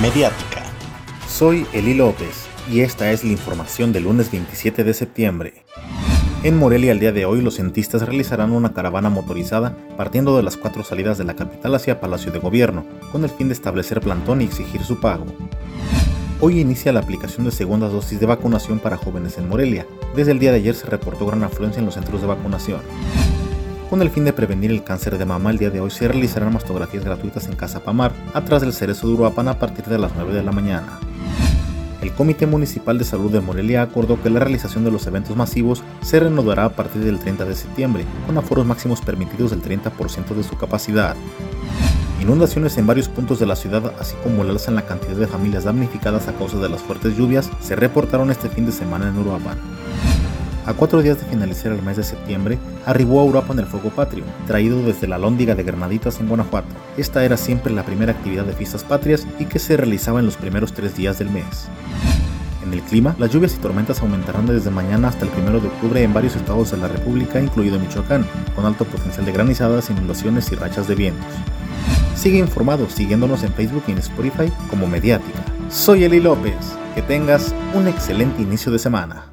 Mediática. Soy Eli López y esta es la información del lunes 27 de septiembre. En Morelia el día de hoy los cientistas realizarán una caravana motorizada partiendo de las cuatro salidas de la capital hacia Palacio de Gobierno, con el fin de establecer plantón y exigir su pago. Hoy inicia la aplicación de segundas dosis de vacunación para jóvenes en Morelia. Desde el día de ayer se reportó gran afluencia en los centros de vacunación. Con el fin de prevenir el cáncer de mama, el día de hoy se realizarán mastografías gratuitas en Casa Pamar, atrás del Cerezo de Uruapan a partir de las 9 de la mañana. El Comité Municipal de Salud de Morelia acordó que la realización de los eventos masivos se reanudará a partir del 30 de septiembre, con aforos máximos permitidos del 30% de su capacidad. Inundaciones en varios puntos de la ciudad, así como el alza en la cantidad de familias damnificadas a causa de las fuertes lluvias, se reportaron este fin de semana en Uruapan. A cuatro días de finalizar el mes de septiembre, arribó a Europa en el Fuego Patrio, traído desde la Lóndiga de Granaditas en Guanajuato. Esta era siempre la primera actividad de fiestas patrias y que se realizaba en los primeros tres días del mes. En el clima, las lluvias y tormentas aumentarán desde mañana hasta el 1 de octubre en varios estados de la República, incluido Michoacán, con alto potencial de granizadas, inundaciones y rachas de vientos. Sigue informado siguiéndonos en Facebook y en Spotify como Mediática. Soy Eli López. Que tengas un excelente inicio de semana.